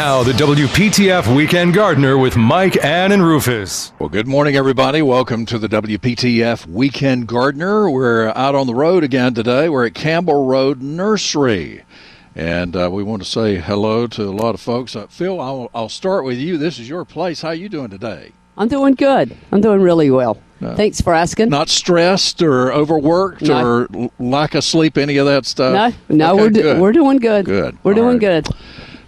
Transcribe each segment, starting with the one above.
Now, the WPTF Weekend Gardener with Mike, Ann, and Rufus. Well, good morning, everybody. Welcome to the WPTF Weekend Gardener. We're out on the road again today. We're at Campbell Road Nursery. And uh, we want to say hello to a lot of folks. Uh, Phil, I'll, I'll start with you. This is your place. How are you doing today? I'm doing good. I'm doing really well. Thanks for asking. Not stressed or overworked No. or l- lack of sleep, any of that stuff? no, no, Okay, we're do- we're doing good. Good. We're All doing right. good.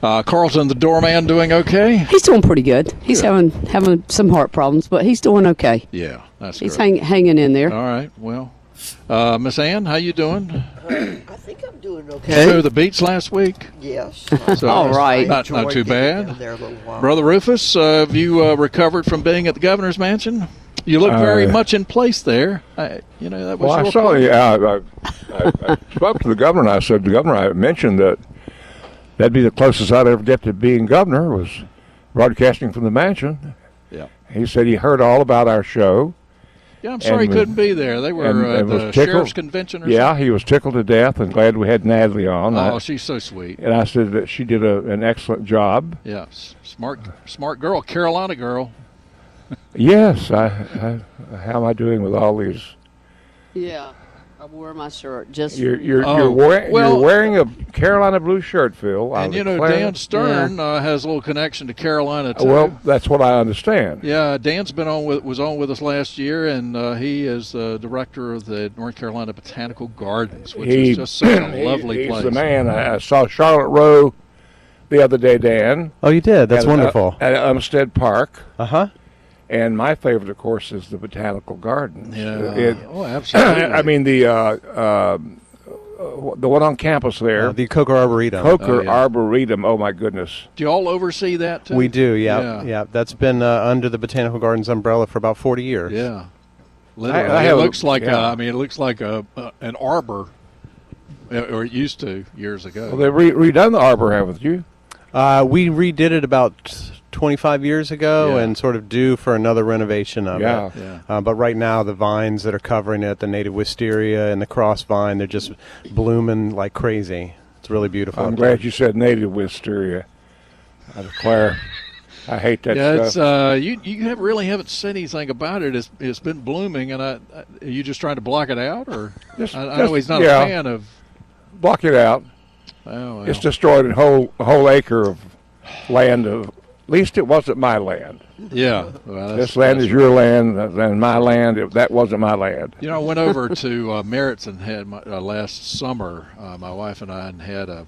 Uh, Carlton, the doorman, doing okay? He's doing pretty good. He's Good. having having some heart problems, but he's doing okay. Yeah, that's He's great. hang, hanging in there. All right. Well, uh, Miss Ann, how you doing? I think I'm doing okay. to the beach last week. Yes. So All right. Not, not too bad. down there a little while. Brother Rufus, uh, have you uh, recovered from being at the governor's mansion? You look very Uh, much in place there. I, you know that was Well, I your saw. place. Yeah, I, I, I spoke to the governor. and I said, "The governor, I mentioned that that'd be the closest I'd ever get to being governor was broadcasting from the mansion." Yeah. He said he heard all about our show. Yeah, I'm sorry he was- couldn't be there. They were and- uh, and was the tickled. sheriff's convention or Yeah, he was tickled to death and glad we had Natalie on. Oh, I- she's so sweet. and I said that she did a, an excellent job. Yeah, s- smart, smart girl, Carolina girl. Yes, I, I, how am I doing with all these? Yeah, I wore my shirt just. You're you're, Oh, you're, wearing, well- you're wearing a Carolina blue shirt, Phil. I and you know, declare- Dan Stern uh, has a little connection to Carolina too. Well, that's what I understand. Yeah, Dan's been on with was on with us last year, and uh, he is the director of the North Carolina Botanical Gardens, which is just such a he- lovely he's place. the man. I, I saw Charlotte Rowe the other day, Dan. Oh, you did. That's at, uh, wonderful. At Umstead Park. Uh huh. And my favorite, of course, is the Botanical Gardens. Yeah. It- oh, absolutely. I mean, the uh, um, uh, the one on campus there, Uh, the Coker Arboretum. Coker Oh, yeah. Arboretum. Oh, my goodness. do you all oversee that too? we do. Yeah, Yeah. yeah. That's been uh, under the Botanical Gardens umbrella for about forty years. Yeah. Literally, I it have a- looks like yeah. uh, I mean, it looks like a, uh, an arbor, uh, or it used to years ago. Well, they've re- redone the arbor, haven't you? Uh, we redid it about twenty-five years ago, Yeah. and sort of due for another renovation of Yeah. it. yeah. Uh, but right now, the vines that are covering it, the native wisteria and the cross vine, they're just blooming like crazy. It's really beautiful. I'm glad there. you said native wisteria. I declare, I hate that Yeah, stuff. it's uh, you you have really haven't said anything about it. It's it's been blooming, and I, I are you just trying to block it out, or Just- I, I just- know he's not yeah. a fan of. Block it out. Oh, well. It's destroyed a whole a whole acre of land. Of at least it wasn't my land. yeah. Well, This land is your land, and my land. It, that wasn't my land. You know, I went over to uh, Merritt's and had my, uh, last summer. Uh, my wife and I had a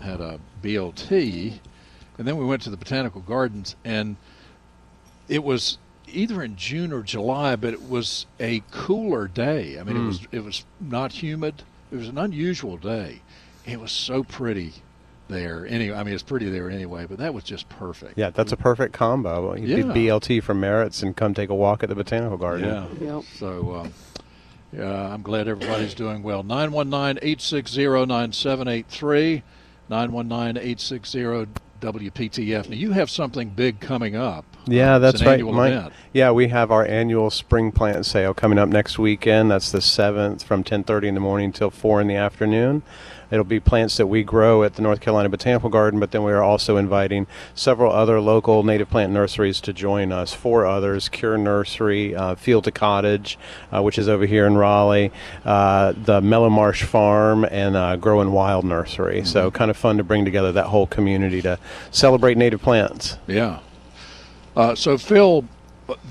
had a BLT, and then we went to the botanical gardens, and it was either in June or July, but it was a cooler day. I mean, it was it was not humid. It was an unusual day. It was so pretty there. Anyway, I mean, it's pretty there anyway, but that was just perfect. Yeah, that's a perfect combo. You Yeah. do BLT from Merritt's and come take a walk at the Botanical Garden. Yeah. Yep. So, um, yeah, I'm glad everybody's doing well. 919 860 9783. 919 860 WPTF. Now, you have something big coming up. Yeah, Uh, that's it's an right. Annual Mike. event. Yeah, we have our annual spring plant sale coming up next weekend. That's the seventh, from 10:30 in the morning till four in the afternoon. It'll be plants that we grow at the North Carolina Botanical Garden, but then we are also inviting several other local native plant nurseries to join us. Four others: Cure Nursery, uh, Field to Cottage, uh, which is over here in Raleigh, uh, the Mellow Marsh Farm, and uh, Growing Wild Nursery. So, kind of fun to bring together that whole community to celebrate native plants. Yeah. Uh, so, Phil,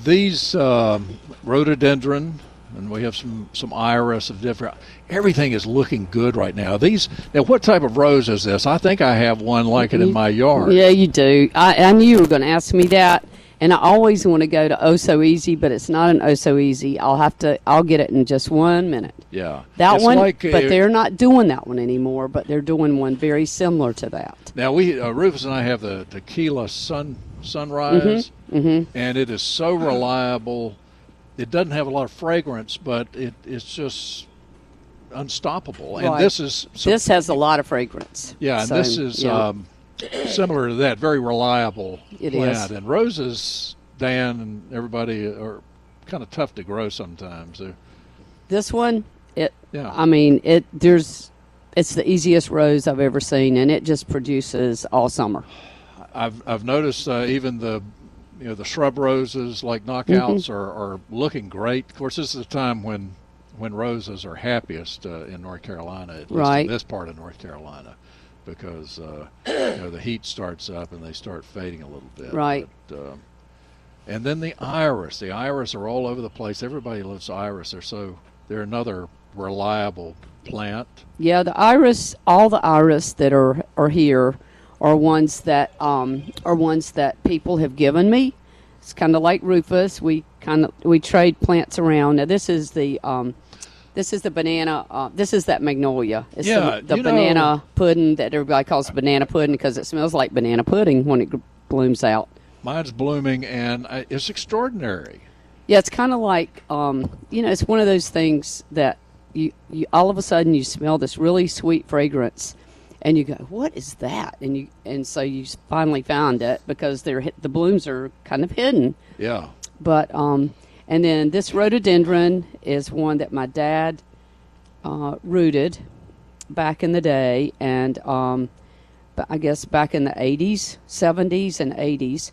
these um, rhododendron, and we have some, some iris of different. Everything is looking good right now. These now, what type of rose is this? I think I have one like it in my yard. Yeah, you do. I, I knew you were going to ask me that, And I always want to go to Oh So Easy, but it's not an Oh So Easy. I'll have to. I'll get it in just one minute. Yeah. That It's one, like, but uh, they're not doing that one anymore. But they're doing one very similar to that. Now we uh, Rufus and I have the tequila sun sunrise, Mm-hmm. and it is so reliable. It doesn't have a lot of fragrance, but it, it's just unstoppable. And this is so- this has a lot of fragrance. yeah, and So, this is yeah. um, similar to that, very reliable It plant. is. And roses, Dan and everybody are kind of tough to grow sometimes. They're, This one, it. Yeah. I mean, it. There's. It's the easiest rose I've ever seen, and it just produces all summer. I've I've noticed uh, even the you know the shrub roses like knockouts Mm-hmm. are, are looking great. Of course, this is a time when when roses are happiest uh, in North Carolina, at least Right. in this part of North Carolina, because uh, you know the heat starts up and they start fading a little bit. Right. But, um, and then the iris. The iris are all over the place. Everybody loves iris. They're so they're another reliable plant. Yeah, the iris, all the iris that are are here, are ones that um, are ones that people have given me. It's kind of like Rufus. We kind of we trade plants around. Now this is the um, this is the banana. Uh, this is that magnolia. It's Yeah, the, the you know- banana pudding that everybody calls banana pudding because it smells like banana pudding when it blooms out. Mine's blooming and I, it's extraordinary. Yeah, it's kind of like um, you know, it's one of those things that you, you all of a sudden you smell this really sweet fragrance, and you go, "What is that?" And you and so you finally found it because they're the blooms are kind of hidden. Yeah. But um, and then this rhododendron is one that my dad uh, rooted back in the day, and um, but I guess back in the '80s, '70s, and '80s.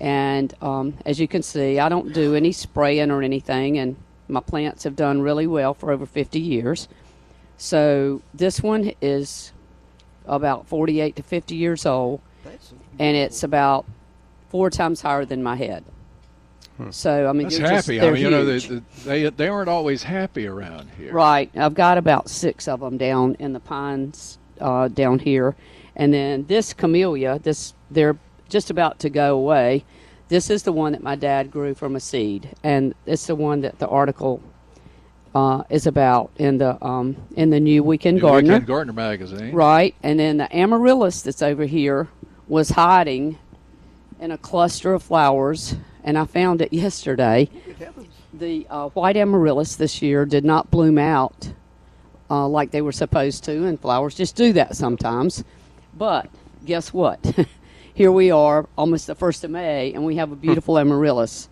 And um, as you can see, I don't do any spraying or anything, and my plants have done really well for over 50 years. So this one is about 48 to 50 years old, and it's about four times higher than my head. So I mean, That's they're just- happy. I they're mean, you know, they, huge. they they aren't always happy around here. Right. I've got about six of them down in the pines uh, down here, and then this camellia. This they're just about to go away. This is the one that my dad grew from a seed, and it's the one that the article uh, is about in the um, in the New Weekend New Gardener. Weekend Gardener magazine. Right, and then the amaryllis that's over here was hiding in a cluster of flowers, and I found it yesterday. The uh, white amaryllis this year did not bloom out uh, like they were supposed to, and flowers just do that sometimes. But guess what? here we are, almost the first of May, and we have a beautiful amaryllis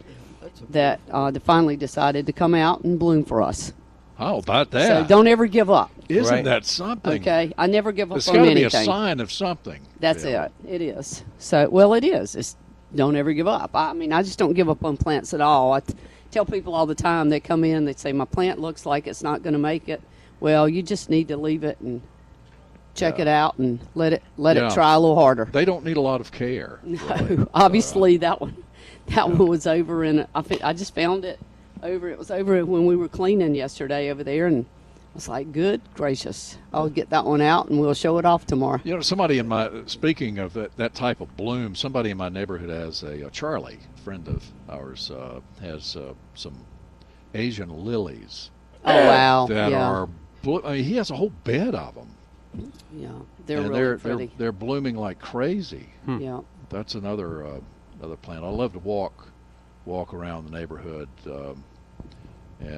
that uh, that finally decided to come out and bloom for us. How about So that? don't ever give up. Isn't Right. that something? Okay, I never give up It's on got to anything. be a sign of something. That's Yeah. it. It is. So, well, it is. It's don't ever give up. I mean, I just don't give up on plants at all. I t- tell people all the time they come in, they say my plant looks like it's not going to make it. Well, you just need to leave it and check it out and let it let Yeah. it try a little harder. They don't need a lot of care. No, obviously that one, that one was over in. I, fi- I just found it over. It was over when we were cleaning yesterday over there, and I was like, "Good gracious, I'll get that one out and we'll show it off tomorrow." You know, somebody in my speaking of that, that type of bloom, somebody in my neighborhood has a, uh Charlie, friend of ours, uh, has uh, some Asian lilies Oh wow! that yeah, are. Blo- I mean, he has a whole bed of them, yeah, they're and really they're, pretty. they're they're blooming like crazy. Yeah. That's another uh, another plant. I love to walk walk around the neighborhood um,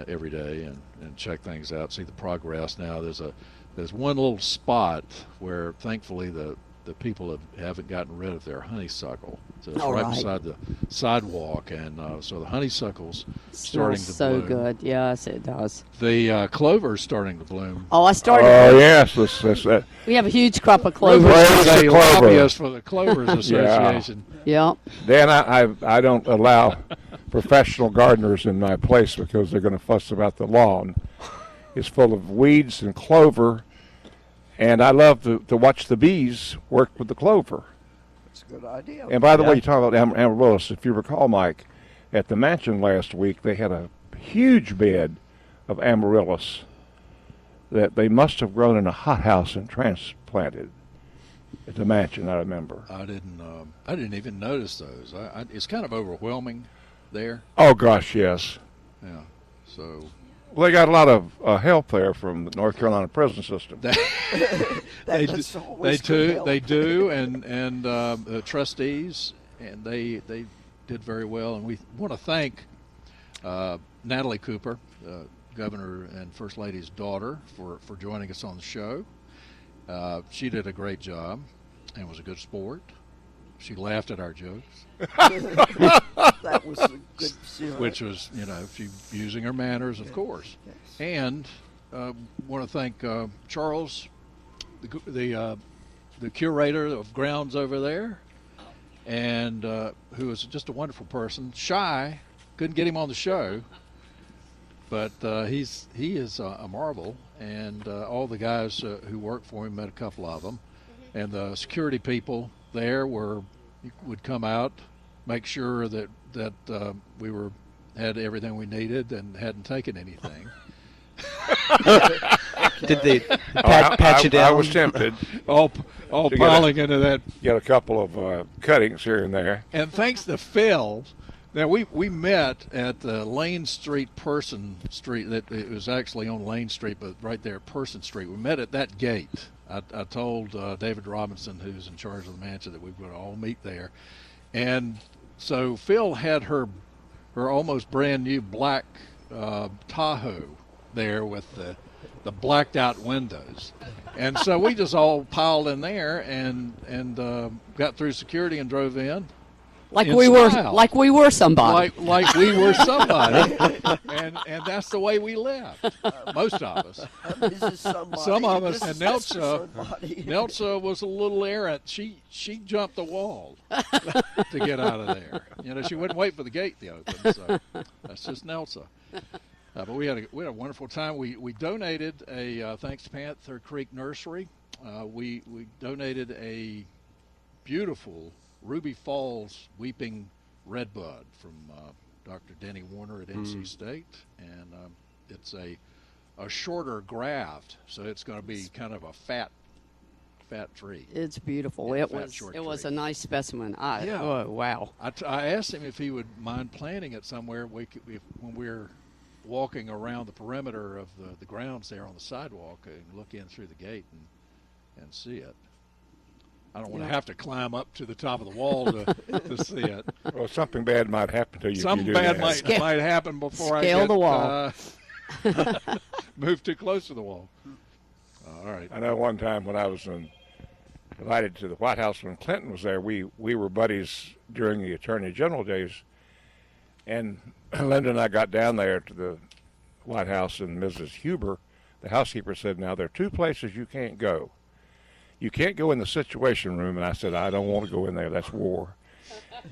every day and, and check things out, see the progress. Now there's a there's one little spot where thankfully the the people have, haven't gotten rid of their honeysuckle. So it's All right, right. beside the sidewalk, and uh, so the honeysuckle's starting to so bloom. So good. Yes, it does. The uh, clover's starting to bloom. Oh, I started. Oh yes, this, this, that. We have a huge crop of Rover clover. Praise is the a clover. lobbyist for the Clovers Association. yeah. Dan, I, I I don't allow professional gardeners in my place because they're going to fuss about the lawn. It's full of weeds and clover, and I love to, to watch the bees work with the clover. That's a good idea. And by the Yeah. way, you talk about Am- amaryllis. If you recall, Mike, at the mansion last week, they had a huge bed of amaryllis that they must have grown in a hothouse and transplanted. at the mansion. I remember. I didn't. Um, I didn't even notice those. I, I, it's kind of overwhelming there. Oh gosh, yes. Yeah. So Well, they got a lot of uh, help there from the North Carolina prison system. they That- do, they do they do and and um, uh, trustees and they they did very well and we want to thank uh, Natalie Cooper, uh, Governor and First Lady's daughter, for for joining us on the show. Uh, she did a great job and was a good sport. She laughed at our jokes, That was a good serious. which was you know she using her manners, of course. And uh, want to thank uh, Charles, the the, uh, the curator of grounds over there, and uh, who is just a wonderful person. Shy, couldn't get him on the show, but uh, he's he is a, a marvel. And uh, all the guys uh, who work for him met a couple of them, and the security people there were would come out, make sure that that uh, we were had everything we needed and hadn't taken anything. Did they Oh, pat, I, pat I- you down? I was tempted. all all To get a- piling into that. Get a couple of uh, cuttings here and there. And thanks to Phil, now we we met at the Lane Street Person Street. That it was actually on Lane Street, but right there, Person Street. We met at that gate. I, I told uh, David Robinson, who's in charge of the mansion, that we would all meet there, and so Phil had her her almost brand new black uh, Tahoe there with the the blacked out windows. And so we just all piled in there and and uh, got through security and drove in. Like In we were, like we were somebody. Like like we were somebody, and and that's the way we left. Most of us. This is somebody. Some of us, This and is- this is Nelsa. Nelsa was a little errant. She she jumped the wall to get out of there. You know, she wouldn't wait for the gate to open. So that's just Nelsa. Uh, but we had a we had a wonderful time. We we donated a uh, thanks to Panther Creek Nursery. Uh, we we donated a beautiful Ruby Falls weeping redbud from uh, Dr. Denny Werner at NC State, and um, it's a a shorter graft, so it's going to be kind of a fat fat tree. It's beautiful. Yeah, it fat, was. It was a nice specimen. I, Yeah. Oh wow. I, t- I asked him if he would mind planting it somewhere we could, if, when we're walking around the perimeter of the, the grounds there on the sidewalk and look in through the gate and, and see it. I don't want to have to climb up to the top of the wall to, to see it. Well, something bad might happen to you. if Something you do bad that. might, Scale- might happen before I scale get the wall. Uh, move too close to the wall. All right. I know one time when I was in, invited to the White House when Clinton was there, we, we were buddies during the Attorney General days. And Linda and I got down there to the White House, and Mrs. Huber, the housekeeper, said, Now, there are two places you can't go. You can't go in the Situation Room. And I said, I don't want to go in there. That's war.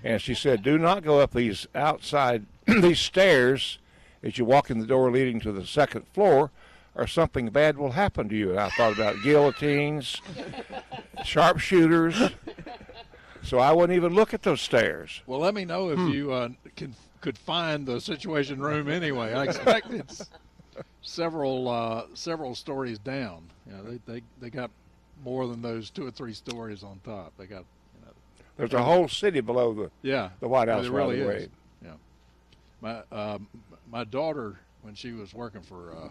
And she said, Do not go up these outside, these stairs as you walk in the door leading to the second floor, or something bad will happen to you. And I thought about guillotines, sharpshooters. So I wouldn't even look at those stairs. Well, let me know if you uh, can could find the Situation Room anyway. I expect it's several uh, several stories down. You know, they, they they got more than those two or three stories on top. They got you know, There's a whole city below the, yeah, the White House, there really is. Yeah, my um, my daughter when she was working for uh,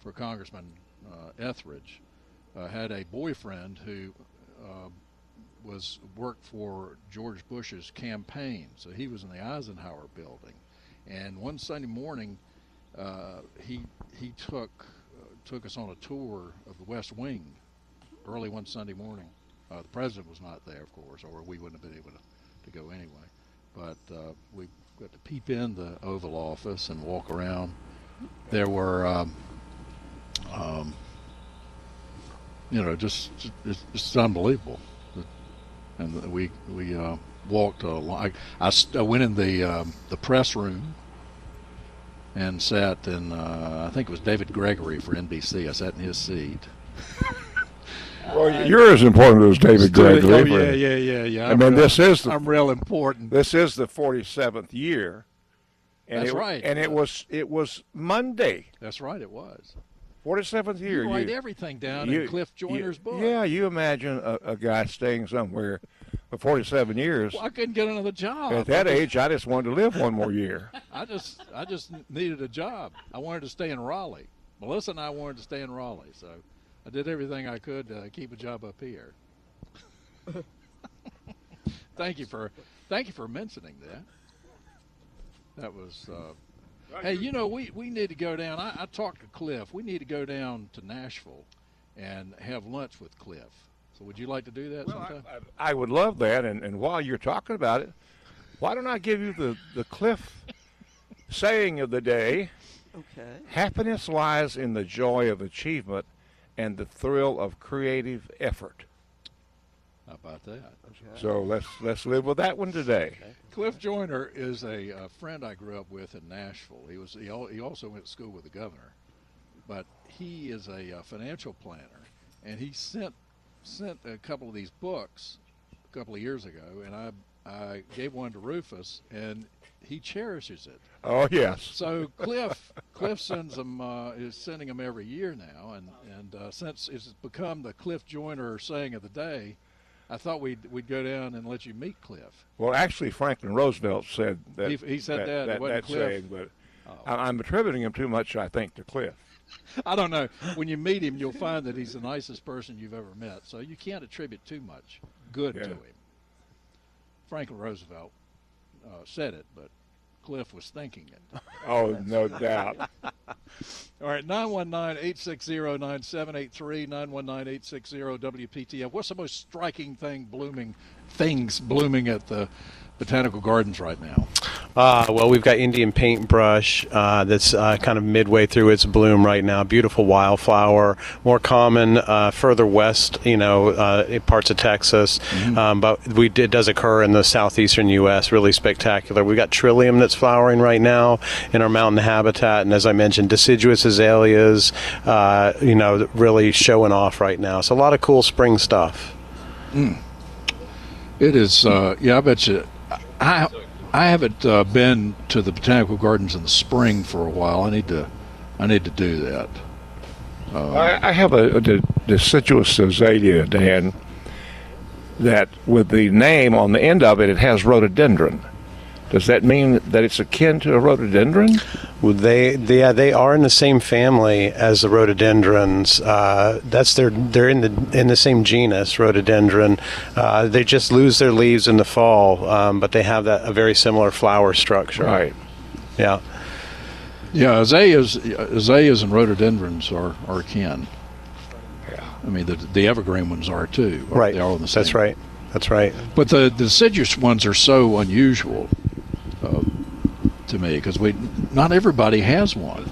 for Congressman uh, Etheridge uh, had a boyfriend who uh, was worked for George Bush's campaign, so he was in the Eisenhower building, and one Sunday morning uh, he he took uh, took us on a tour of the West Wing early one Sunday morning. Uh, the president was not there, of course, or we wouldn't have been able to, to go anyway. But uh, we got to peep in the Oval Office and walk around. There were, um, um, you know, just it's, it's unbelievable. And we we uh, walked along. I, I, I went in the um, the press room and sat in. Uh, I think it was David Gregory for NBC. I sat in his seat. Well, you're as important as David Gregory. Oh yeah, yeah, yeah, yeah. I I'm mean, real- this is the I'm real important. this is the 47th year. And That's it, right. And it was it was Monday. That's right. It was. 47th year. You write you- everything down you- in Cliff you- Joyner's book. Yeah, you imagine a, a guy staying somewhere for 47 years. Well, I couldn't get another job. At that age, I just wanted to live one more year. I just I just needed a job. I wanted to stay in Raleigh. Melissa and I wanted to stay in Raleigh, so I did everything I could to keep a job up here. thank you for thank you for mentioning that. That was. Uh, hey, you know we, we need to go down. I, I talked to Cliff. We need to go down to Nashville and have lunch with Cliff. So would you like to do that sometime? I would love that. And, and while you're talking about it, why don't I give you the, the Cliff saying of the day? Okay. Happiness lies in the joy of achievement and the thrill of creative effort. How about that? So let's let's live with that one today. Cliff Joyner is a, uh friend I grew up with in Nashville. He was he, al- he also went to school with the governor, but he is a uh, financial planner, and he sent sent a couple of these books a couple of years ago, and I I gave one to Rufus, and he cherishes it. Oh yes. So Cliff Cliff sends them uh, is sending them every year now, and and uh, since it's become the Cliff Joyner saying of the day, I thought we'd we'd go down and let you meet Cliff. Well, actually, Franklin Roosevelt said that. He- he said that, that, that Oh. saying, but I- I'm attributing him too much, I think, to Cliff. I don't know. When you meet him, you'll find that he's the nicest person you've ever met. So you can't attribute too much good Yeah. to him. Franklin Roosevelt uh, said it, but Cliff was thinking it. Oh, no doubt. All right, 919-860-9783, 919-860-WPTF. What's the most striking thing blooming, things blooming at the Botanical Gardens right now? Uh, well, we've got Indian paintbrush uh, that's uh, kind of midway through its bloom right now. Beautiful wildflower, more common uh, further west, you know, uh, parts of Texas, um, but we it does occur in the southeastern U.S. Really spectacular. We've got trillium that's flowering right now in our mountain habitat, and as I mentioned, deciduous azaleas, uh, you know, really showing off right now. So a lot of cool spring stuff. It is, uh, yeah, I bet you. I I haven't uh, been to the botanical gardens in the spring for a while. I need to, I need to do that. I, I have a, a deciduous azalea, Dan, that with the name on the end of it, it has rhododendron. Does that mean that it's akin to a rhododendron? Well, they, they yeah, they are in the same family as the rhododendrons. Uh, that's their they're in the in the same genus, rhododendron. Uh, they just lose their leaves in the fall, um, but they have that a very similar flower structure. Right. Yeah. Yeah, azaleas, azaleas and rhododendrons are are kin. Yeah. I mean, the the evergreen ones are too. Right. They're all in the same. That's right. That's right. But the, the deciduous ones are so unusual uh, to me because we not everybody has one.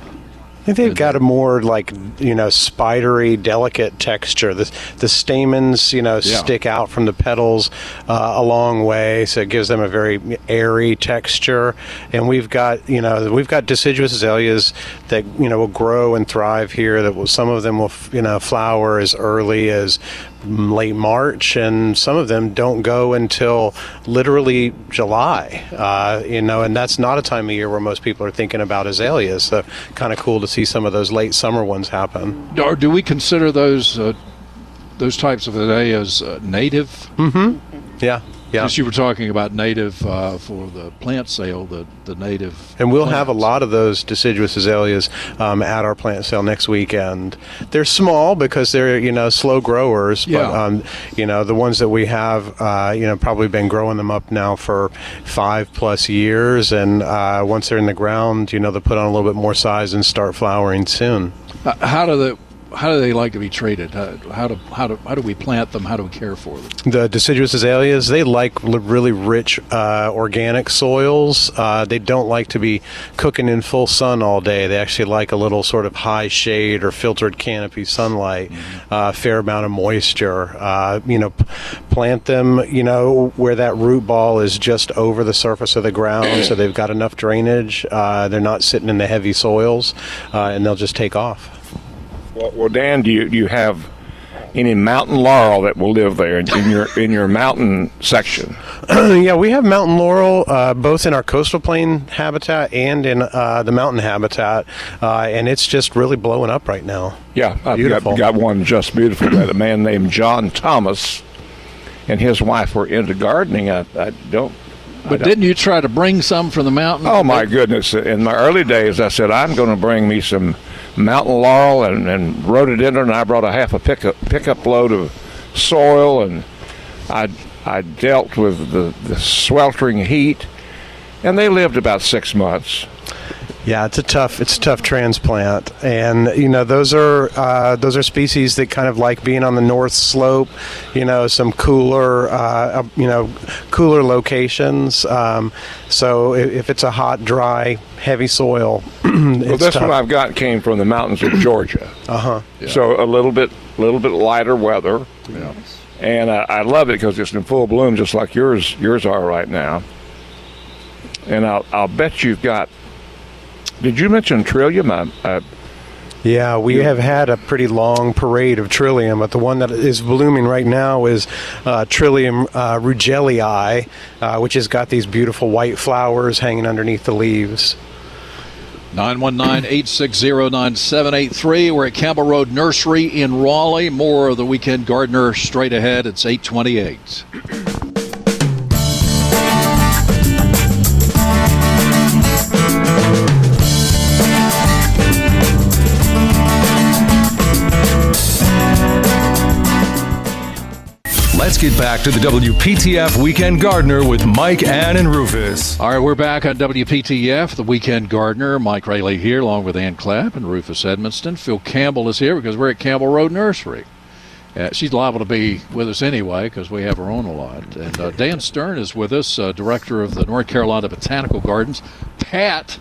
I think they've got a more like you know spidery, delicate texture. The the stamens you know Yeah. stick out from the petals uh, a long way, so it gives them a very airy texture. And we've got you know we've got deciduous azaleas that you know will grow and thrive here. That will some of them will you know flower as early as late March, and some of them don't go until literally July. Uh, you know, and that's not a time of year where most people are thinking about azaleas. So kind of cool to see some of those late summer ones happen. Or do we consider those uh, those types of azaleas uh, native? Yeah, yeah. Since you were talking about native uh, for the plant sale, the the native. And we'll have a lot of those deciduous azaleas um, at our plant sale next weekend. They're small because they're you know slow growers, but Yeah. um, you know the ones that we have, uh, you know, probably been growing them up now for five plus years, and uh, once they're in the ground, you know, they'll put on a little bit more size and start flowering soon. Uh, how do the how do they like to be treated? How, how do how do how do we plant them? How do we care for them? The deciduous azaleas, they like really rich uh, organic soils. Uh, they don't like to be cooking in full sun all day. They actually like a little sort of high shade or filtered canopy sunlight, uh, fair amount of moisture. Uh, you know, p- plant them, you know, where that root ball is just over the surface of the ground, so they've got enough drainage. Uh, they're not sitting in the heavy soils, uh, and they'll just take off. Well, well, Dan, do you, do you have any mountain laurel that will live there in, in your in your mountain section. yeah, we have mountain laurel uh, both in our coastal plain habitat and in uh, the mountain habitat, uh, and it's just really blowing up right now. Yeah, I've Beautiful. got, got one just beautiful. Got a man named John Thomas, and his wife were into gardening. I, I don't. But didn't you try to bring some from the mountain? Oh my goodness! In my early days, I said I'm going to bring me some mountain laurel and, and rhododendron. And I brought a half a pickup pickup load of soil, and I I dealt with the, the sweltering heat, and they lived about six months. Yeah, it's a tough it's a tough transplant, and you know those are uh, those are species that kind of like being on the north slope, you know, some cooler uh, uh, you know cooler locations. Um, so if, if it's a hot, dry, heavy soil, Well, this tough. one I've got came from the mountains of Georgia. uh huh. So a little bit, little bit lighter weather, Yeah. and I, I love it because it's in full bloom, just like yours, yours are right now. And I'll, I'll bet you've got. Did you mention trillium? I, I, Yeah, we have had a pretty long parade of trillium, but the one that is blooming right now is uh, Trillium uh, rugelii, uh, which has got these beautiful white flowers hanging underneath the leaves. 919-860-9783. We're at Campbell Road Nursery in Raleigh. More of the Weekend Gardener straight ahead. It's 828. Let's get back to the WPTF Weekend Gardener with Mike, Ann, and Rufus. All right, we're back on WPTF, the Weekend Gardener. Mike Raleigh here, along with Ann Clapp and Rufus Edmisten. Phil Campbell is here because we're at Campbell Road Nursery. Uh, she's liable to be with us anyway because we have her on a lot. And uh, Dan Stern is with us, uh, director of the North Carolina Botanical Gardens. Pat,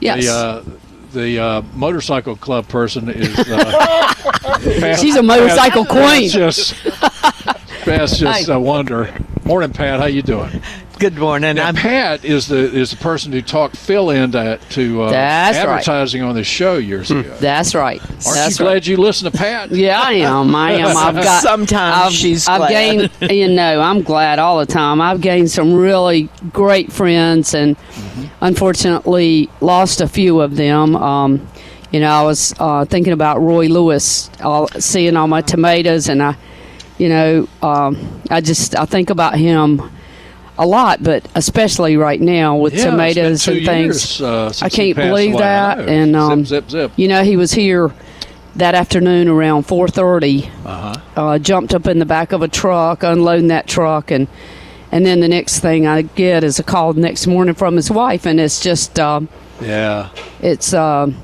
Yes. the uh, the uh, motorcycle club person, is. Uh, Pat- She's a motorcycle Pat's queen. Just, Pat's just Hey. a wonder. Morning, Pat. How you doing? Good morning. Now, I'm Pat is the is the person who talked Phil into to uh, That's right. advertising on the show years ago. That's right. Aren't That's you right. glad you listen to Pat? Yeah, I am. I am. I've got. Sometimes I've, she's I've glad. gained. You know, I'm glad all the time. I've gained some really great friends, and unfortunately lost a few of them. Um, you know, I was uh, thinking about Roy Lewis, all, seeing all my tomatoes, and I, you know, um, I just I think about him a lot, but especially right now with Yeah, tomatoes and things. Years, uh, I can't believe away. That, and, um, zip, zip, zip. You know, he was here that afternoon around 4:30. Uh-huh. Uh, jumped up in the back of a truck, unloading that truck, and and then the next thing I get is a call the next morning from his wife, and it's just um, Yeah. it's um,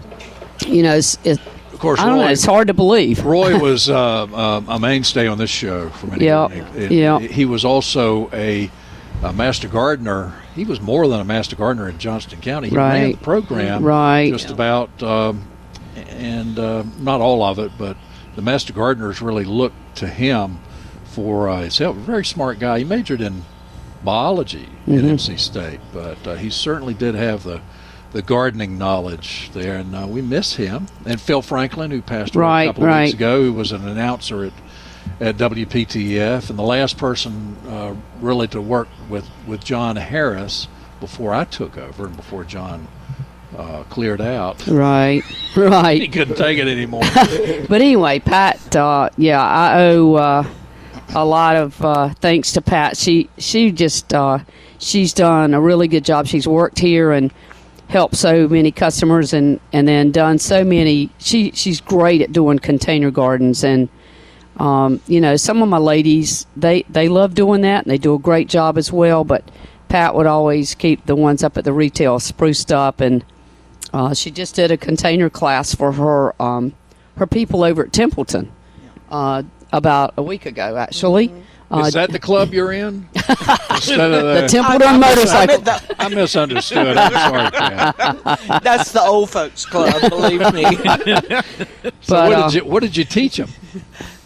you know it's, it, Of course, I don't Roy, know it's hard to believe. Roy was uh, uh, a mainstay on this show for many Yeah, years. yeah. He was also a, a master gardener. He was more than a master gardener in Johnston County. He ran the program Right. just about, um, and uh, not all of it, but the master gardeners really looked to him for uh, his help. Very smart guy. He majored in biology Mm-hmm. at NC State, but uh, he certainly did have the the gardening knowledge there, and uh, we miss him. And Phil Franklin, who passed away Right, a couple of right. weeks ago, who was an announcer at at WPTF, and the last person uh, really to work with with John Harris before I took over and before John uh, cleared out. Right, right. He couldn't take it anymore. But anyway, Pat, uh, yeah, I owe uh, a lot of uh, thanks to Pat. She she just uh, she's done a really good job. She's worked here and helped so many customers, and, and then done so many. She she's great at doing container gardens, and um, you know some of my ladies they they love doing that, and they do a great job as well. But Pat would always keep the ones up at the retail spruced up, and uh, she just did a container class for her um, her people over at Templeton uh, about a week ago, actually. Uh, Is that the club you're in? Instead of the the, Templeton I'm motorcycle? at the- I misunderstood. I'm sorry, Pat. that's the old folks club, believe me. So But, what uh, did you what did you teach them?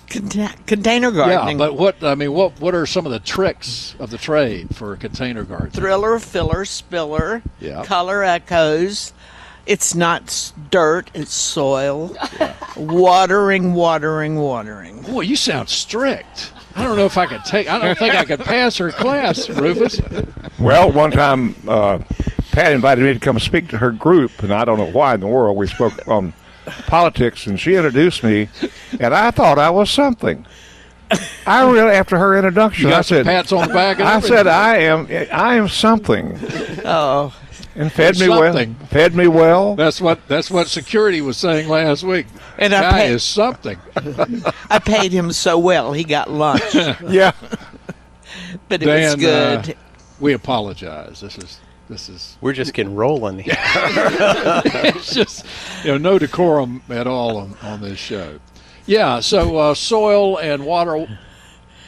container container Yeah, but what I mean, what what are some of the tricks of the trade for a container garden? Thriller, filler, spiller, Yeah. color echoes. It's not dirt, it's soil. Watering, watering, watering. Boy, you sound strict. I don't know if I could take. I don't think I could pass her class, Rufus. Well, one time, uh, Pat invited me to come speak to her group, and I don't know why in the world we spoke on politics, and she introduced me, and I thought I was something. I really, after her introduction, You I got some said, pats on the back. And I said, I am, I am something, Oh, and fed me Something. well. Fed me well. That's what that's what security was saying last week. And I guy pay- is something. I paid him so well, he got lunch. Yeah. But it Dan, was good. uh, we apologize. This is this is We're just getting rolling here. it's just you know no decorum at all on, on this show. Yeah, so uh, soil and water.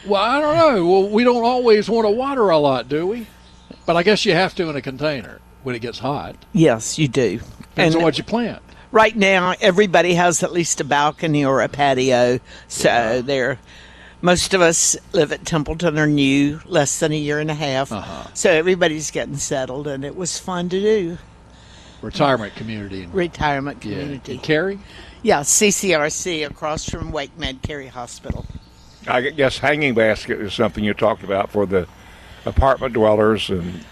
Well, I don't know. Well, we don't always want to water a lot, do we? But I guess you have to in a container when it gets hot. yes, you do. Depends And on what you plant. right now, everybody has at least a balcony or a patio. So they're most of us live at Templeton are new, less than a year and a half. Uh-huh. So everybody's getting settled, and it was fun to do. Retirement community. Retirement community. And Cary? Yeah, CCRC across from Wake Med Cary Hospital. I guess hanging basket is something you talked about for the apartment dwellers, and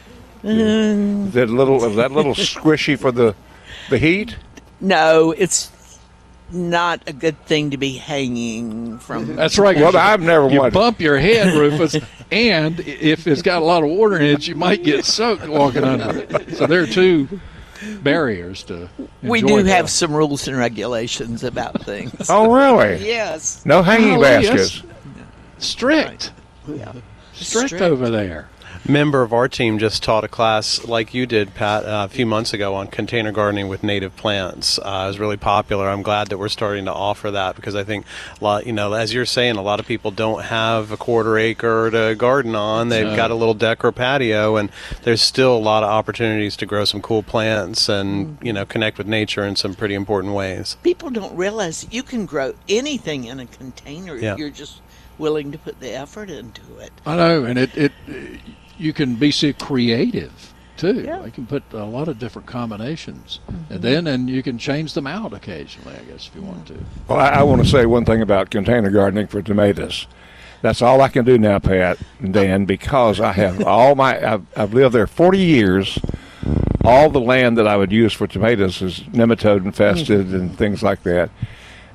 that little is that little squishy for the the heat. No, it's not a good thing to be hanging from. That's right. Well, I've never you wanted. bump your head, Rufus, and if it's got a lot of water in it, you might get soaked walking under it. So there are two barriers to. we enjoy do that. have some rules and regulations about things. Oh, really? Yes. No hanging oh, Golly, baskets. strict, Yeah. strict over there. Member of our team just taught a class like you did, Pat, uh, a few months ago on container gardening with native plants. Uh, it was really popular. I'm glad that we're starting to offer that because I think a lot, you know, as you're saying, a lot of people don't have a quarter acre to garden on. They've No. got a little deck or patio, and there's still a lot of opportunities to grow some cool plants and you know connect with nature in some pretty important ways. People don't realize you can grow anything in a container Yeah. if you're just willing to put the effort into it. I know, and it, it you can be so creative too. Yeah. You can put a lot of different combinations, and mm-hmm. then and you can change them out occasionally. I guess if you want to. Well, I, I want to say one thing about container gardening for tomatoes. That's all I can do now, Pat and Dan, because I have all my. I've, I've lived there 40 years. All the land that I would use for tomatoes is nematode infested mm-hmm. and things like that.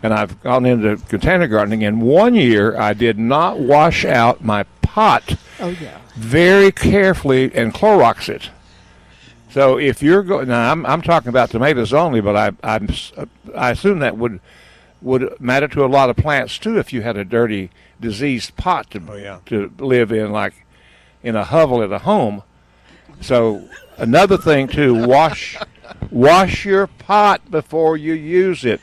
And I've gone into container gardening. And one year, I did not wash out my pot Oh yeah. very carefully and Clorox it. So if you're going, now I'm, I'm talking about tomatoes only, but I I'm, s- I assume that would would matter to a lot of plants too. If you had a dirty, diseased pot to Oh, yeah. to live in, like in a hovel at a home. So another thing too, wash wash your pot before you use it.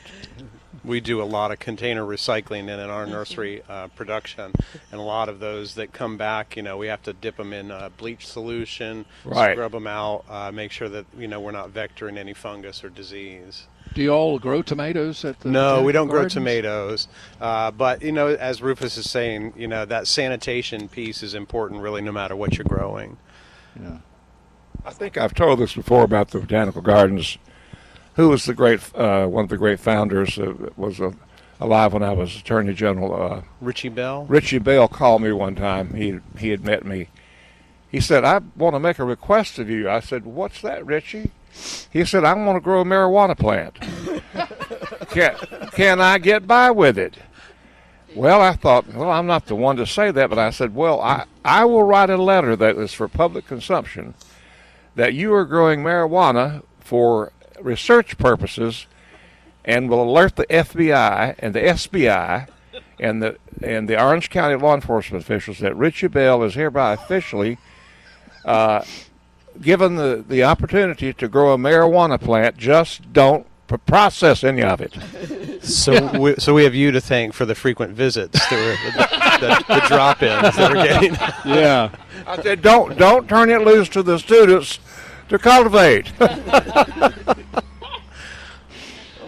We do a lot of container recycling in, in our nursery uh, production, and a lot of those that come back, you know, we have to dip them in uh, bleach solution, Right. scrub them out, uh, make sure that you know we're not vectoring any fungus or disease. Do you all grow tomatoes at the? No, we don't grow tomatoes, uh, but you know, as Rufus is saying, you know, that sanitation piece is important, really, no matter what you're growing. Yeah. I think I've told this before about the botanical gardens. Who was the great uh, one of the great founders? Uh, was uh, alive when I was Attorney General. Uh, Ritchie Bell. Ritchie Bell called me one time. He he had met me. He said, "I want to make a request of you." I said, "What's that, Ritchie?" He said, "I want to grow a marijuana plant. can can I get by with it?" Well, I thought, well, I'm not the one to say that, but I said, well, I, I will write a letter that is for public consumption that you are growing marijuana for research purposes and will alert the FBI and the SBI and the and the Orange County law enforcement officials that Ritchie Bell is hereby officially uh, given the, the opportunity to grow a marijuana plant. Just don't p- process any of it. So, we, so we have you to thank for the frequent visits, that we're, the, the, the drop-ins that we're getting. Yeah. I said, don't don't turn it loose to the students to cultivate.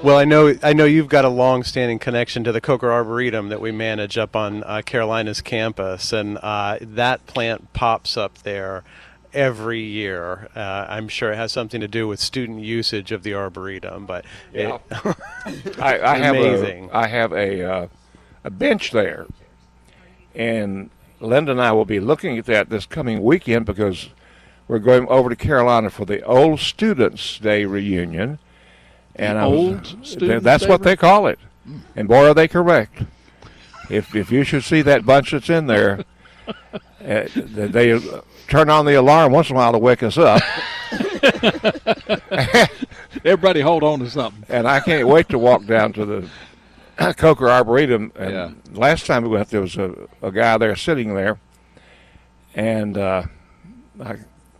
Well, I know I know you've got a long-standing connection to the Coker Arboretum that we manage up on uh, Carolina's campus, and uh, that plant pops up there every year. Uh, I'm sure it has something to do with student usage of the arboretum, but Yeah. it, I, I have Amazing. a I have a uh, a bench there, and Linda and I will be looking at that this coming weekend because we're going over to Carolina for the Old Students Day reunion. And was- Old th- Students that's Day what they call it, and boy are they correct. If if you should see that bunch that's in there, uh, they, they turn on the alarm once in a while to wake us up. Everybody hold on to something. and I can't wait to walk down to the Coker Arboretum. And Yeah. last time we went, there was a, a guy there sitting there, and uh, I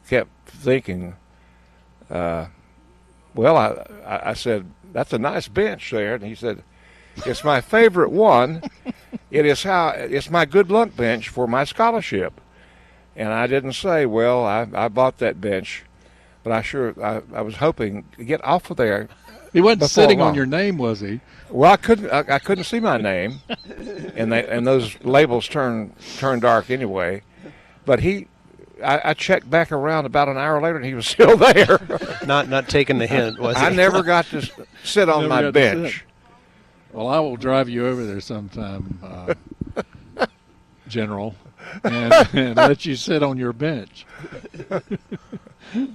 kept thinking, uh, well, I, I said that's a nice bench there, and he said. It's my favorite one. It is how it's my good luck bench for my scholarship. And I didn't say, well, I, I bought that bench, but I sure I, I was hoping to get off of there He wasn't sitting long. on your name, was he? well, I couldn't. I, I couldn't see my name, and they and those labels turn turn dark anyway. But he, I, I checked back around about an hour later, and he was still there. not not taking the hint, was I it? never got to sit on my bench. Well, I will drive you over there sometime, uh, General, and, and let you sit on your bench. He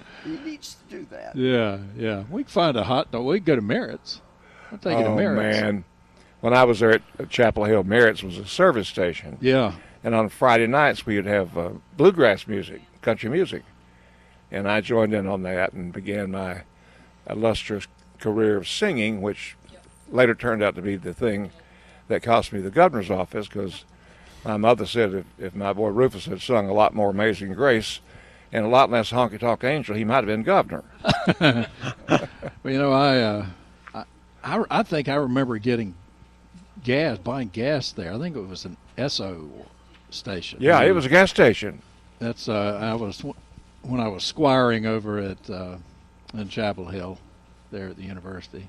needs to do that. Yeah, yeah. We can find a hot dog. We can go to Merritt's. I'll take you to Oh Merritt's. man, when I was there at Chapel Hill, Merritt's was a service station, Yeah. And on Friday nights we would have uh, bluegrass music, country music, and I joined in on that and began my illustrious career of singing, which later turned out to be the thing that cost me the governor's office because my mother said if, if my boy Rufus had sung a lot more Amazing Grace and a lot less Honky Tonk Angel, he might have been governor. Well, you know, I, uh, I, I, I think I remember getting gas, buying gas there. I think it was an Esso station. Yeah, it was a gas station. That's uh, I was when I was squiring over at uh, in Chapel Hill, there at the university.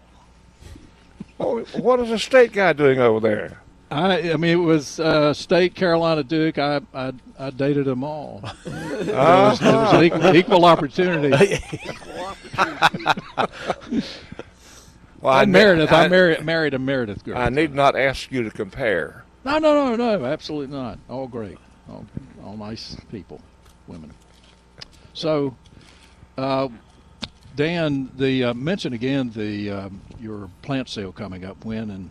Oh, what is a state guy doing over there? I, I mean, it was uh, State Carolina Duke. I, I, I dated them all. It was, it was an equal, equal opportunity. Well, I ne- Meredith. I, married married a Meredith girl. I need not ask you to compare. No, no, no, no, absolutely not. All great, all, all nice people, women. So, uh, Dan, the uh, mention again the um, your plant sale coming up when, and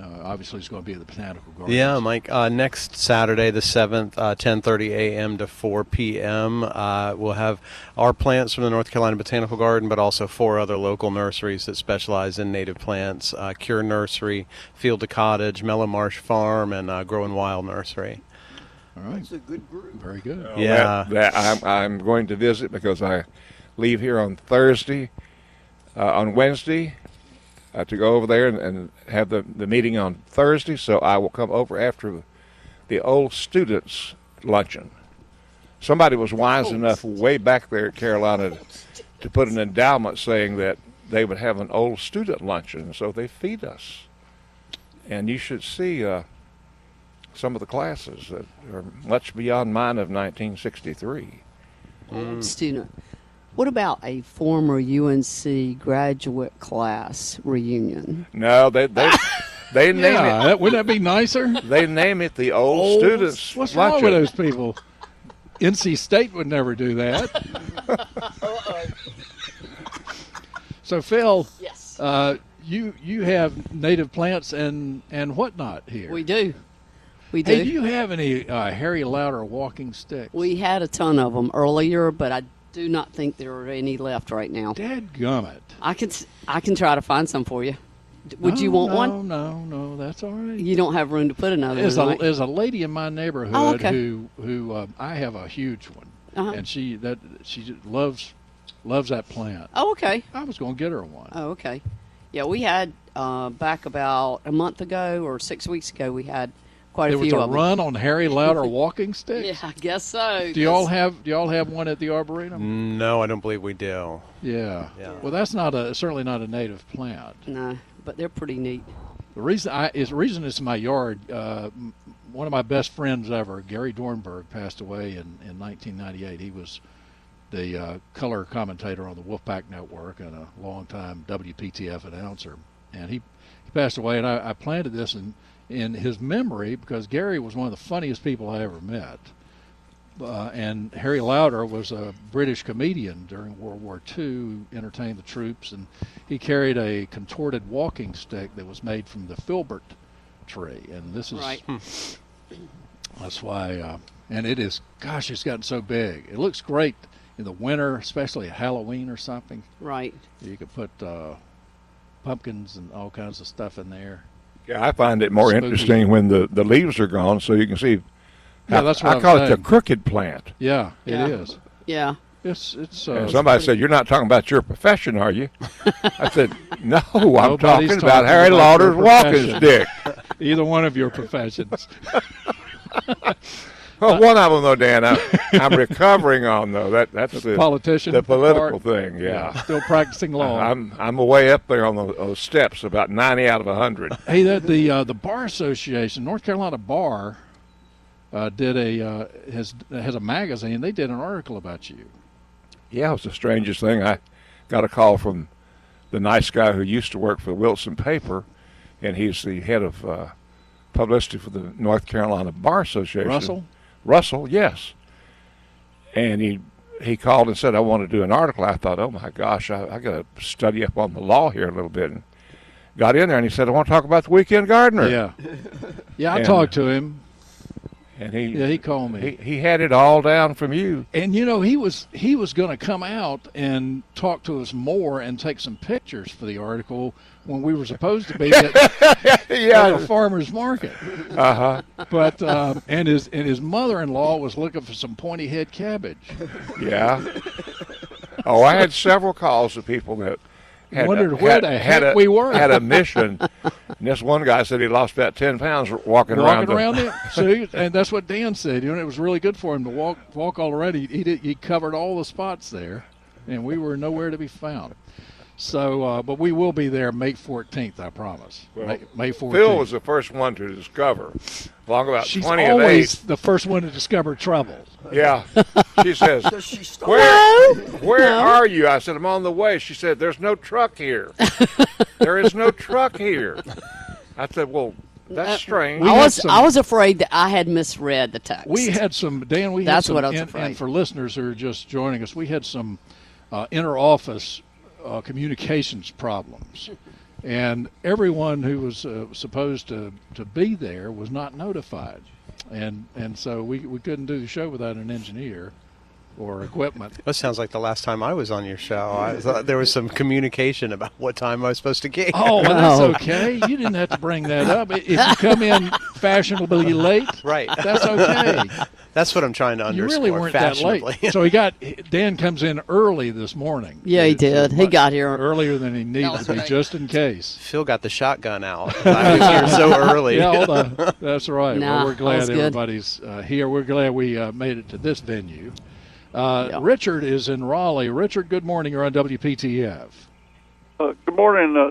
uh, obviously it's going to be at the Botanical Gardens. Yeah, Mike. Uh, next Saturday, the seventh, uh, ten thirty a.m. to four p.m. Uh, we'll have our plants from the North Carolina Botanical Garden, but also four other local nurseries that specialize in native plants: uh, Cure Nursery, Field to Cottage, Mellow Marsh Farm, and uh, Grow and Wild Nursery. All right, It's a good group. very good. Yeah. That, that I'm, I'm going to visit because I leave here on Thursday, uh, on Wednesday, uh, to go over there and, and have the, the meeting on Thursday. So I will come over after the old students luncheon. Somebody was wise enough way back there at Carolina to put an endowment saying that they would have an old student luncheon, so they feed us. And you should see uh, some of the classes that are much beyond mine of 1963. Old student. What about a former UNC graduate class reunion? No, they they they name Yeah, it that, wouldn't that be nicer? they name it the old students What's wrong with those people? NC State would never do that. so, Phil, Yes. uh, you you have native plants and and whatnot here. we do. We do. hey, do you have any uh, Harry Lauder walking sticks? we had a ton of them earlier, but I do not think there are any left right now. Dadgummit. I can I can try to find some for you. Would you want no, one? No, no, no. that's all right. You don't have room to put another There's a there's a lady in my neighborhood Oh, okay. who who uh, I have a huge one, Uh-huh. and she that she loves loves that plant. Oh, okay. I was going to get her one. Oh, okay. Yeah, we had uh, back about a month ago or six weeks ago. We had quite there a was few a of them. run on Harry Lauder walking sticks. Yeah, I guess so. Do y'all 'cause- have do y'all have one at the arboretum? No, I don't believe we do. Yeah. Yeah. Well, that's not a certainly not a native plant. No, but they're pretty neat. The reason I is the reason it's in my yard. Uh, one of my best friends ever, Gary Dornburg, passed away in, in 1998. He was the uh, color commentator on the Wolfpack Network and a longtime WPTF announcer. And he, he passed away, and I, I planted this in, in his memory because Gary was one of the funniest people I ever met. Uh, and Harry Lauder was a British comedian during World War II, entertained the troops, and he carried a contorted walking stick that was made from the filbert tree. And this is Right. that's why, uh, and it is. Gosh, it's gotten so big. It looks great in the winter, especially at Halloween or something. Right. You could put uh, pumpkins and all kinds of stuff in there. Yeah, I find it more Spooky. interesting when the, the leaves are gone, so you can see. Yeah, that's what I I'm call it the crooked plant. Yeah, it Yeah. is. Yeah. It's it's. Uh, And somebody said, "You're not talking about your profession, are you?" I said, "No, I'm Nobody's talking about Harry about Lauder's walking stick." either one of your professions. Well, one of them though, Dan, I, I'm recovering on though. That that's the Politician. the political part. thing. Yeah, Still practicing law. I'm I'm way up there on the, those steps, about ninety out of hundred. Hey, that the uh, the bar association, North Carolina Bar, uh, did a uh, has has a magazine. They did an article about you. Yeah, it was the strangest thing. I got a call from the nice guy who used to work for the Wilson paper, and he's the head of uh, publicity for the North Carolina Bar Association. Russell. Russell, yes. And he he called and said, "I want to do an article." I thought, "Oh my gosh, I, I got to study up on the law here a little bit." And got in there, and he said, "I want to talk about the Weekend Gardener." Yeah, yeah. I And- talked to him. And he Yeah, he called me. he, he had it all down from you. and you know he was he was going to come out and talk to us more and take some pictures for the article when we were supposed to be at, at a farmers market. Uh huh. But um, and his and his mother-in-law was looking for some pointy head cabbage. Yeah. Oh, I had several calls of people that had Wondered had, where the had heck a, we were. Had a mission. and this one guy said he lost about ten pounds walking, walking around. around it. See, and that's what Dan said. You know, it was really good for him to walk walk all already. He did. He covered all the spots there, and we were nowhere to be found. So, uh, but we will be there May 14th. I promise. Well, May, May 14th. Phil was the first one to discover. Along about She's twenty and always the first one to discover trouble. Yeah. She says, she stop? "Where, where are you?" I said, "I'm on the way." She said, "There's no truck here. there is no truck here." I said, "Well, that's strange." We I was some- I was afraid that I had misread the text. We had some Dan. We That's some, what I was and, afraid. and for listeners who are just joining us, we had some uh, inter-office uh, communications problems, and everyone who was uh, supposed to, to be there was not notified, and and so we, we couldn't do the show without an engineer or equipment. That sounds like the last time I was on your show. I thought there was some communication about what time I was supposed to get. Oh, well, that's Oh. okay. You didn't have to bring that up. If you come in fashionably late, right. that's okay. That's what I'm trying to You really weren't that late. So he got Dan comes in early this morning. Yeah, he did. He got here. earlier than he needed to be, just in case. Phil got the shotgun out. I was here so early. Yeah, all the, that's right. Nah, well, we're glad everybody's uh, here. We're glad we uh, made it to this venue. Uh, Yeah. Richard is in Raleigh. Richard, good morning. You're on WPTF. Uh, good morning. Uh,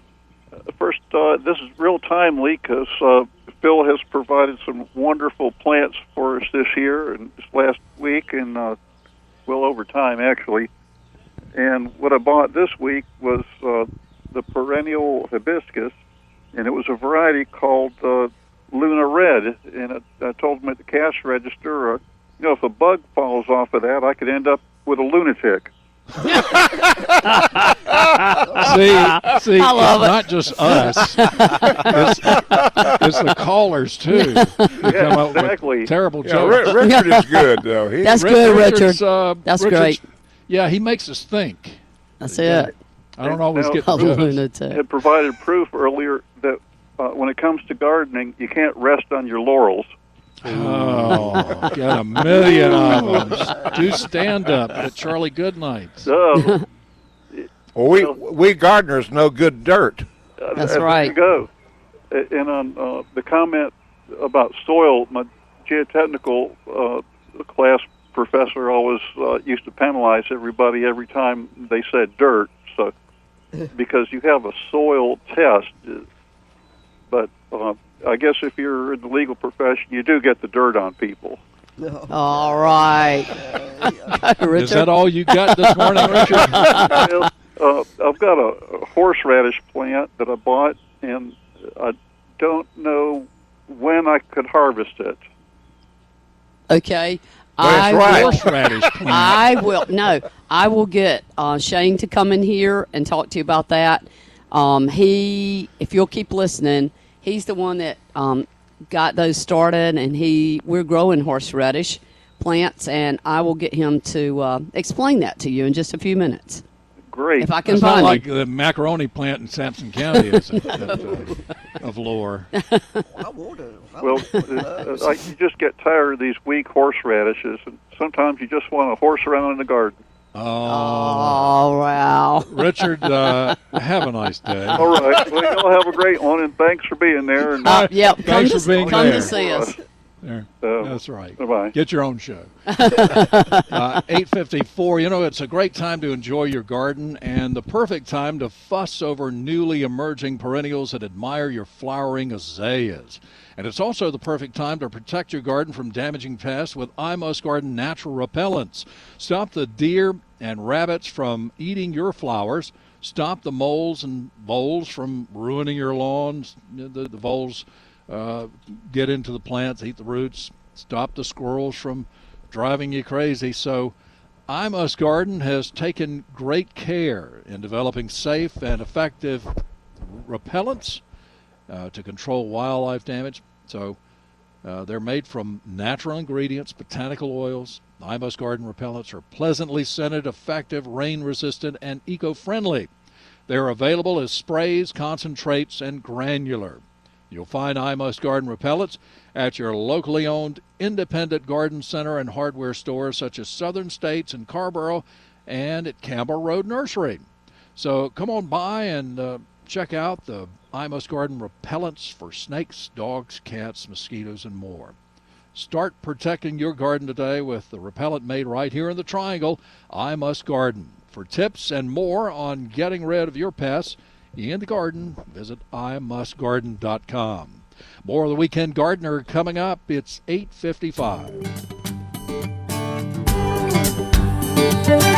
first, uh, this is real timely because uh, Phil has provided some wonderful plants for us this year and this last week, and uh, well over time actually. And what I bought this week was uh, the perennial hibiscus, and it was a variety called uh, Luna Red. And I, I told him at the cash register, uh, you know, if a bug falls off of that, I could end up with a lunatic. See, see, I love it's it. not just us; it's, it's the callers too. Yeah, come up with exactly. terrible Yeah, jokes. Ri- Richard is good though. He, That's Ri- good, Richard's, Richard. Uh, That's Richard's- great. Yeah, he makes us think. That's it. I don't always Now- get the A lunatic. had provided proof earlier that uh, when it comes to gardening, you can't rest on your laurels. Oh, got a million of them. Do stand up at Charlie Goodnight. So well, we we gardeners know good dirt. uh, That's there right. go. And on uh, the comment about soil, my geotechnical uh, class professor always uh, used to penalize everybody every time they said dirt. So because you have a soil test, but uh, I guess if you're in the legal profession, you do get the dirt on people. All right. Is that all you got this morning, Richard? well, uh, I've got a, a horseradish plant that I bought, and I don't know when I could harvest it. Okay. That's I right. will, Horseradish. I will no. I will get uh, Shane to come in here and talk to you about that. Um, he, if you'll keep listening, he's the one that um, got those started, and he we're growing horseradish plants, and I will get him to uh, explain that to you in just a few minutes Great. if I can It's not find like it. the macaroni plant in Sampson County is of, of, of lore. I want to. I well, uh, uh, you just get tired of these weak horseradishes, and sometimes you just want to horse around in the garden. Oh, Oh wow! Richard, uh, have a nice day. All right. Well, y'all have a great one, and thanks for being there. And Uh, yep, come, Thanks to, for being come there. to see us. There. Uh, That's right. Bye-bye. Get your own show. uh, 854. You know, it's a great time to enjoy your garden and the perfect time to fuss over newly emerging perennials and admire your flowering azaleas. And it's also the perfect time to protect your garden from damaging pests with I Must Garden natural repellents. Stop the deer and rabbits from eating your flowers. Stop the moles and voles from ruining your lawns. The, the voles uh, get into the plants, eat the roots, stop the squirrels from driving you crazy. So, I Must Garden has taken great care in developing safe and effective repellents uh, to control wildlife damage. So, uh, they're made from natural ingredients, botanical oils. I Must Garden repellents are pleasantly scented, effective, rain resistant, and eco friendly. They're available as sprays, concentrates, and granular. You'll find I Must Garden repellents at your locally owned independent garden center and hardware stores such as Southern States and Carrboro and at Campbell Road Nursery. So come on by and uh, check out the I Must Garden repellents for snakes, dogs, cats, mosquitoes, and more. Start protecting your garden today with the repellent made right here in the Triangle, I Must Garden. For tips and more on getting rid of your pests in the garden, visit imustgarden.com. More of the Weekend Gardener coming up. It's 855.